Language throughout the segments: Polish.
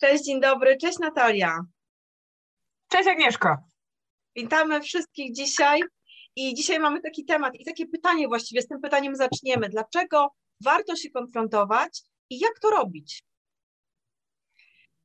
Cześć, dzień dobry. Cześć Natalia. Cześć Agnieszko. Witamy wszystkich dzisiaj. I dzisiaj mamy taki temat i takie pytanie właściwie, z tym pytaniem zaczniemy. Dlaczego warto się konfrontować i jak to robić?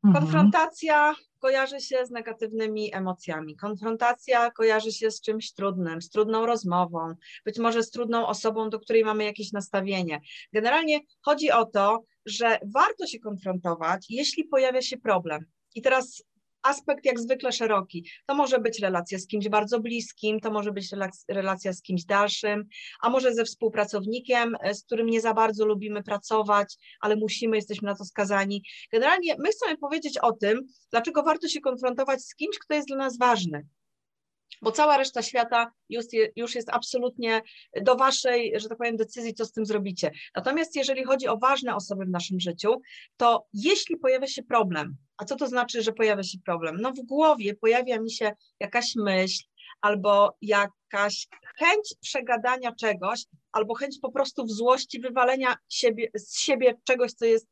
Mhm. Konfrontacja kojarzy się z negatywnymi emocjami. Konfrontacja kojarzy się z czymś trudnym, z trudną rozmową, być może z trudną osobą, do której mamy jakieś nastawienie. Generalnie chodzi o to, że warto się konfrontować, jeśli pojawia się problem. I teraz aspekt jak zwykle szeroki. To może być relacja z kimś bardzo bliskim, to może być relacja z kimś dalszym, a może ze współpracownikiem, e, z którym nie za bardzo lubimy pracować, ale musimy, jesteśmy na to skazani. Generalnie my chcemy powiedzieć o tym, dlaczego warto się konfrontować z kimś, kto jest dla nas ważny bo cała reszta świata już, już jest absolutnie do waszej, że tak powiem, decyzji, co z tym zrobicie. Natomiast jeżeli chodzi o ważne osoby w naszym życiu, to jeśli pojawia się problem, a co to znaczy, że pojawia się problem? No w głowie pojawia mi się jakaś myśl, albo jakaś chęć przegadania czegoś, albo chęć po prostu w złości wywalenia siebie, z siebie czegoś, co jest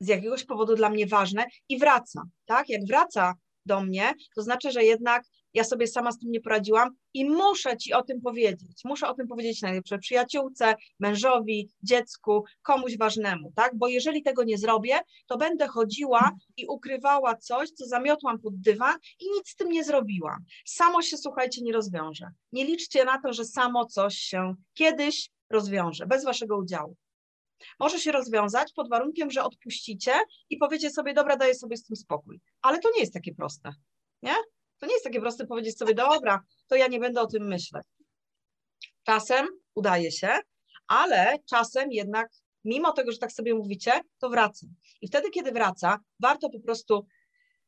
z jakiegoś powodu dla mnie ważne i wraca, tak? Jak wraca do mnie, to znaczy, że jednak ja sobie sama z tym nie poradziłam i muszę ci o tym powiedzieć. Muszę o tym powiedzieć najlepsze przyjaciółce, mężowi, dziecku, komuś ważnemu, tak? Bo jeżeli tego nie zrobię, to będę chodziła i ukrywała coś, co zamiotłam pod dywan i nic z tym nie zrobiłam. Samo się, słuchajcie, nie rozwiąże. Nie liczcie na to, że samo coś się kiedyś rozwiąże, bez waszego udziału. Może się rozwiązać pod warunkiem, że odpuścicie i powiecie sobie, dobra, daję sobie z tym spokój. Ale to nie jest takie proste, nie? To nie jest takie proste powiedzieć sobie, dobra, to ja nie będę o tym myśleć. Czasem udaje się, ale czasem jednak, mimo tego, że tak sobie mówicie, to wraca. I wtedy, kiedy wraca, warto po prostu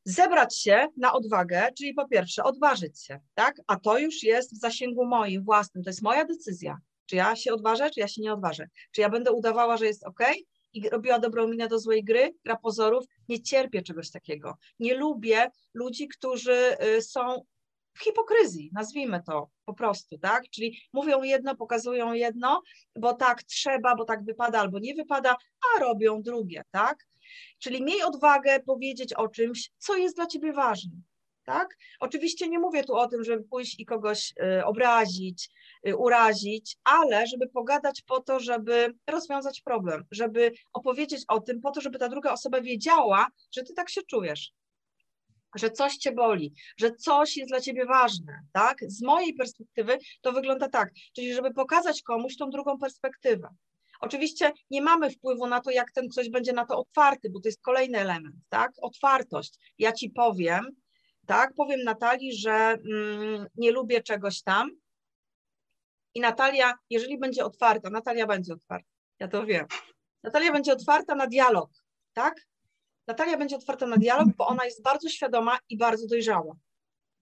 zebrać się na odwagę, czyli po pierwsze odważyć się, tak? A to już jest w zasięgu moim własnym, to jest moja decyzja. Czy ja się odważę, czy ja się nie odważę? Czy ja będę udawała, że jest ok, i robiła dobrą minę do złej gry, gra pozorów. Nie cierpię czegoś takiego. Nie lubię ludzi, którzy y, są w hipokryzji, nazwijmy to po prostu, tak? Czyli mówią jedno, pokazują jedno, bo tak trzeba, bo tak wypada albo nie wypada, a robią drugie, tak? Czyli miej odwagę powiedzieć o czymś, co jest dla ciebie ważne tak? Oczywiście nie mówię tu o tym, żeby pójść i kogoś y, obrazić, y, urazić, ale żeby pogadać po to, żeby rozwiązać problem, żeby opowiedzieć o tym po to, żeby ta druga osoba wiedziała, że ty tak się czujesz, że coś cię boli, że coś jest dla ciebie ważne, tak? Z mojej perspektywy to wygląda tak, czyli żeby pokazać komuś tą drugą perspektywę. Oczywiście nie mamy wpływu na to, jak ten ktoś będzie na to otwarty, bo to jest kolejny element, tak? Otwartość. Ja ci powiem, tak? Powiem Natalii, że mm, nie lubię czegoś tam i Natalia, jeżeli będzie otwarta, Natalia będzie otwarta, ja to wiem. Natalia będzie otwarta na dialog, tak? Natalia będzie otwarta na dialog, bo ona jest bardzo świadoma i bardzo dojrzała.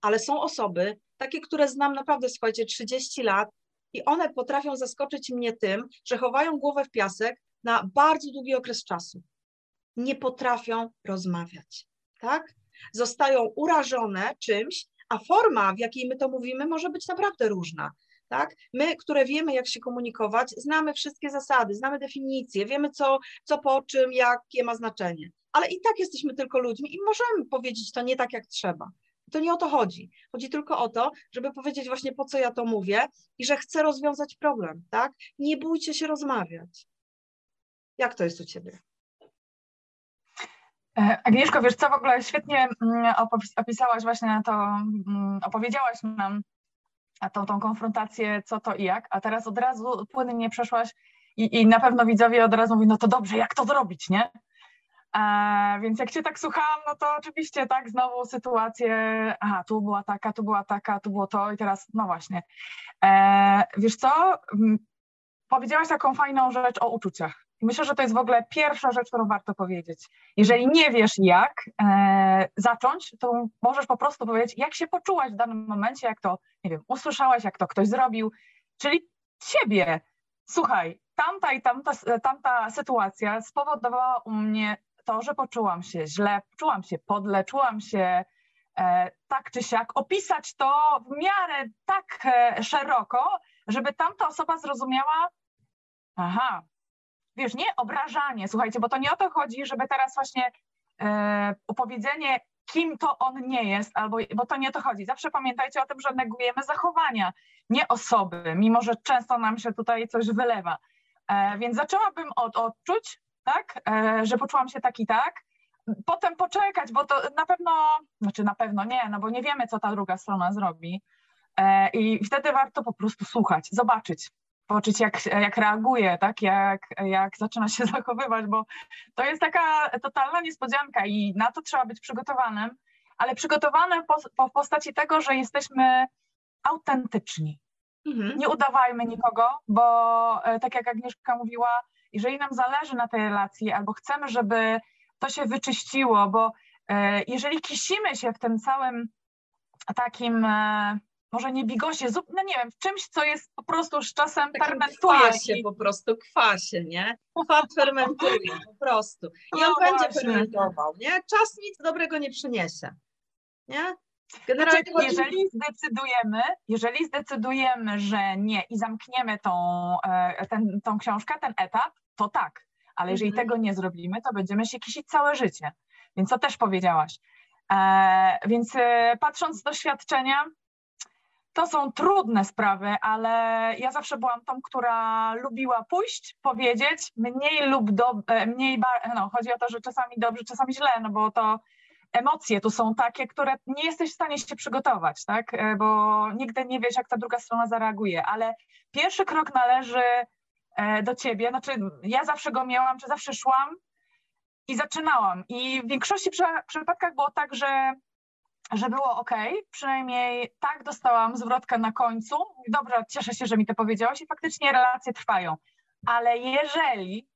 Ale są osoby, takie, które znam naprawdę, słuchajcie, 30 lat i one potrafią zaskoczyć mnie tym, że chowają głowę w piasek na bardzo długi okres czasu. Nie potrafią rozmawiać, tak? Zostają urażone czymś, a forma, w jakiej my to mówimy, może być naprawdę różna. Tak? My, które wiemy, jak się komunikować, znamy wszystkie zasady, znamy definicje, wiemy, co, co po czym, jakie ma znaczenie. Ale i tak jesteśmy tylko ludźmi i możemy powiedzieć to nie tak, jak trzeba. To nie o to chodzi. Chodzi tylko o to, żeby powiedzieć właśnie, po co ja to mówię i że chcę rozwiązać problem. Tak? Nie bójcie się rozmawiać. Jak to jest u Ciebie? E, Agnieszko, wiesz co, w ogóle świetnie mm, opisałaś właśnie to, mm, opowiedziałaś nam tą, tą konfrontację, co to i jak, a teraz od razu płynnie przeszłaś i, i na pewno widzowie od razu mówią, no to dobrze, jak to zrobić, nie? E, więc jak Cię tak słuchałam, no to oczywiście tak, znowu sytuację, aha, tu była taka, tu była taka, tu było to i teraz, no właśnie. E, wiesz co, powiedziałaś taką fajną rzecz o uczuciach. I myślę, że to jest w ogóle pierwsza rzecz, którą warto powiedzieć. Jeżeli nie wiesz jak e, zacząć, to możesz po prostu powiedzieć, jak się poczułaś w danym momencie, jak to, nie wiem, usłyszałaś, jak to ktoś zrobił, czyli ciebie. Słuchaj, tamta i tamta, tamta sytuacja spowodowała u mnie to, że poczułam się źle, czułam się podle, czułam się e, tak czy siak. Opisać to w miarę tak e, szeroko, żeby tamta osoba zrozumiała, aha, wiesz, nie obrażanie, słuchajcie, bo to nie o to chodzi, żeby teraz właśnie e, opowiedzenie, kim to on nie jest, albo, bo to nie to chodzi. Zawsze pamiętajcie o tym, że negujemy zachowania, nie osoby, mimo że często nam się tutaj coś wylewa. E, więc zaczęłabym od odczuć, tak, e, że poczułam się tak i tak, potem poczekać, bo to na pewno, znaczy na pewno nie, no bo nie wiemy, co ta druga strona zrobi. E, I wtedy warto po prostu słuchać, zobaczyć, poczuć, jak, jak reaguje, tak? jak, jak zaczyna się zachowywać, bo to jest taka totalna niespodzianka i na to trzeba być przygotowanym, ale przygotowane po, po w postaci tego, że jesteśmy autentyczni. Mhm. Nie udawajmy nikogo, bo e, tak jak Agnieszka mówiła, jeżeli nam zależy na tej relacji albo chcemy, żeby to się wyczyściło, bo e, jeżeli kisimy się w tym całym takim e, może nie bigosie, no nie wiem, w czymś, co jest po prostu z czasem Takim fermentuje. kwasie i... po prostu, kwasie, nie? Kwat fermentuje po prostu. I no on właśnie. będzie fermentował, nie? Czas nic dobrego nie przyniesie, nie? Generalnie znaczy, jeżeli zdecydujemy, jeżeli zdecydujemy, że nie i zamkniemy tą, e, ten, tą książkę, ten etap, to tak. Ale jeżeli mhm. tego nie zrobimy, to będziemy się kisić całe życie. Więc to też powiedziałaś. E, więc e, patrząc z doświadczenia, to są trudne sprawy, ale ja zawsze byłam tą, która lubiła pójść, powiedzieć, mniej lub do, e, mniej, no chodzi o to, że czasami dobrze, czasami źle, no bo to emocje tu są takie, które nie jesteś w stanie się przygotować, tak, e, bo nigdy nie wiesz, jak ta druga strona zareaguje, ale pierwszy krok należy e, do ciebie, znaczy ja zawsze go miałam, czy zawsze szłam i zaczynałam. I w większości przypadkach było tak, że że było ok, przynajmniej tak dostałam zwrotkę na końcu. Dobrze, cieszę się, że mi to powiedziałaś i faktycznie relacje trwają. Ale jeżeli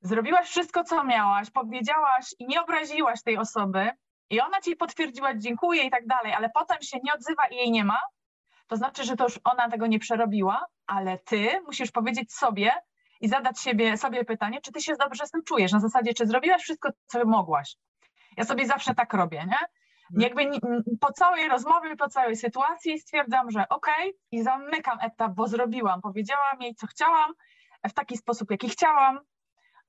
zrobiłaś wszystko, co miałaś, powiedziałaś i nie obraziłaś tej osoby, i ona ci potwierdziła, dziękuję i tak dalej, ale potem się nie odzywa i jej nie ma, to znaczy, że to już ona tego nie przerobiła, ale ty musisz powiedzieć sobie i zadać siebie, sobie pytanie, czy ty się dobrze z tym czujesz, na zasadzie, czy zrobiłaś wszystko, co mogłaś. Ja sobie zawsze tak robię, nie? Mhm. Jakby po całej rozmowie, po całej sytuacji stwierdzam, że okej okay, i zamykam etap, bo zrobiłam, powiedziałam jej, co chciałam, w taki sposób, jaki chciałam,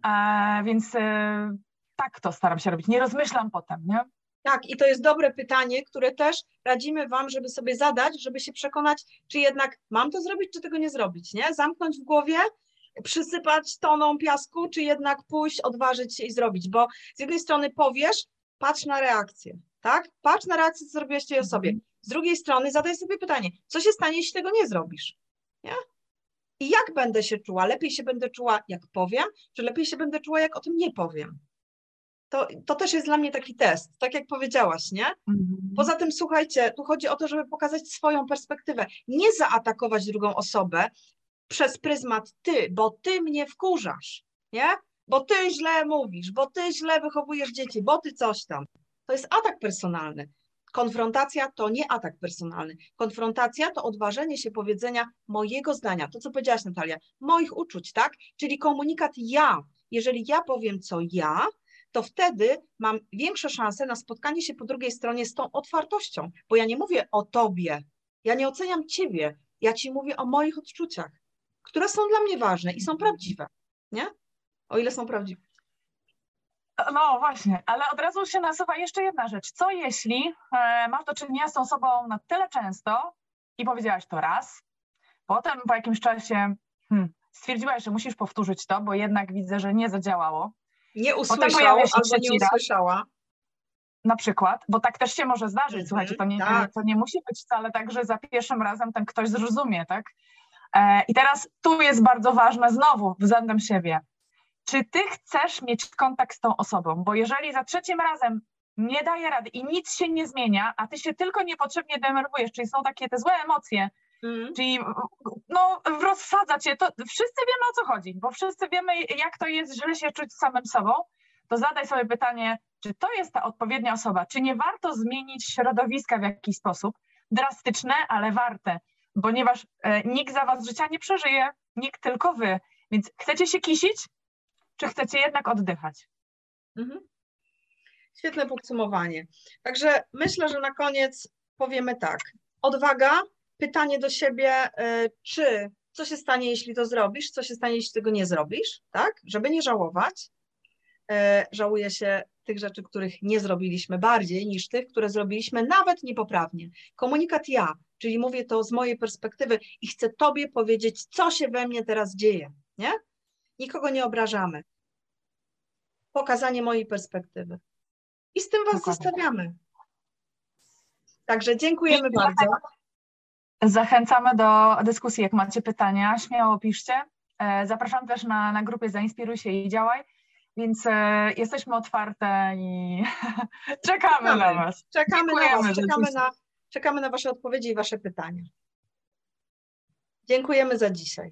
e, więc e, tak to staram się robić, nie rozmyślam potem, nie? Tak, i to jest dobre pytanie, które też radzimy Wam, żeby sobie zadać, żeby się przekonać, czy jednak mam to zrobić, czy tego nie zrobić, nie? Zamknąć w głowie, przysypać toną piasku, czy jednak pójść, odważyć się i zrobić, bo z jednej strony powiesz, patrz na reakcję, tak? Patrz na reakcję, co zrobiłeś tej osobie. Mhm. Z drugiej strony zadaj sobie pytanie, co się stanie, jeśli tego nie zrobisz? Nie? I jak będę się czuła? Lepiej się będę czuła, jak powiem, czy lepiej się będę czuła, jak o tym nie powiem? To, to też jest dla mnie taki test, tak jak powiedziałaś, nie? Mhm. Poza tym, słuchajcie, tu chodzi o to, żeby pokazać swoją perspektywę, nie zaatakować drugą osobę przez pryzmat ty, bo ty mnie wkurzasz, nie? Bo ty źle mówisz, bo ty źle wychowujesz dzieci, bo ty coś tam. To jest atak personalny. Konfrontacja to nie atak personalny. Konfrontacja to odważenie się powiedzenia mojego zdania, to co powiedziałaś Natalia, moich uczuć, tak? Czyli komunikat ja. Jeżeli ja powiem co ja, to wtedy mam większe szanse na spotkanie się po drugiej stronie z tą otwartością, bo ja nie mówię o tobie, ja nie oceniam ciebie, ja ci mówię o moich odczuciach, które są dla mnie ważne i są prawdziwe, nie? O ile są prawdziwe. No właśnie, ale od razu się nasuwa jeszcze jedna rzecz. Co jeśli e, masz do czynienia z tą osobą na tyle często i powiedziałaś to raz, potem po jakimś czasie hmm, stwierdziłaś, że musisz powtórzyć to, bo jednak widzę, że nie zadziałało. Nie usłyszała albo nie usłyszała. Na przykład, bo tak też się może zdarzyć, mm -hmm, słuchajcie, to nie, tak. to nie musi być wcale tak, że za pierwszym razem ten ktoś zrozumie, tak? E, I teraz tu jest bardzo ważne znowu względem siebie czy ty chcesz mieć kontakt z tą osobą, bo jeżeli za trzecim razem nie daje rady i nic się nie zmienia, a ty się tylko niepotrzebnie denerwujesz, czyli są takie te złe emocje, mm. czyli no, rozsadza cię, to wszyscy wiemy o co chodzi, bo wszyscy wiemy jak to jest źle się czuć samym sobą, to zadaj sobie pytanie, czy to jest ta odpowiednia osoba, czy nie warto zmienić środowiska w jakiś sposób, drastyczne, ale warte, ponieważ e, nikt za was życia nie przeżyje, nikt tylko wy, więc chcecie się kisić, czy chcecie jednak oddychać? Mhm. Świetne podsumowanie. Także myślę, że na koniec powiemy tak. Odwaga, pytanie do siebie, y, czy co się stanie, jeśli to zrobisz, co się stanie, jeśli tego nie zrobisz, tak? Żeby nie żałować. e, żałuje się tych rzeczy, których nie zrobiliśmy bardziej niż tych, które zrobiliśmy nawet niepoprawnie. Komunikat ja, czyli mówię to z mojej perspektywy i chcę Tobie powiedzieć, co się we mnie teraz dzieje, nie? Nikogo nie obrażamy. Pokazanie mojej perspektywy. I z tym Was Dokładnie. zostawiamy. Także dziękujemy bardzo. Zachęcamy do dyskusji, jak macie pytania, śmiało piszcie. E, zapraszam też na, na grupie Zainspiruj się i działaj, więc e, jesteśmy otwarte i czekamy, czekamy, na Was. Czekamy na Was, czekamy na, czekamy na Wasze odpowiedzi i Wasze pytania. Dziękujemy za dzisiaj.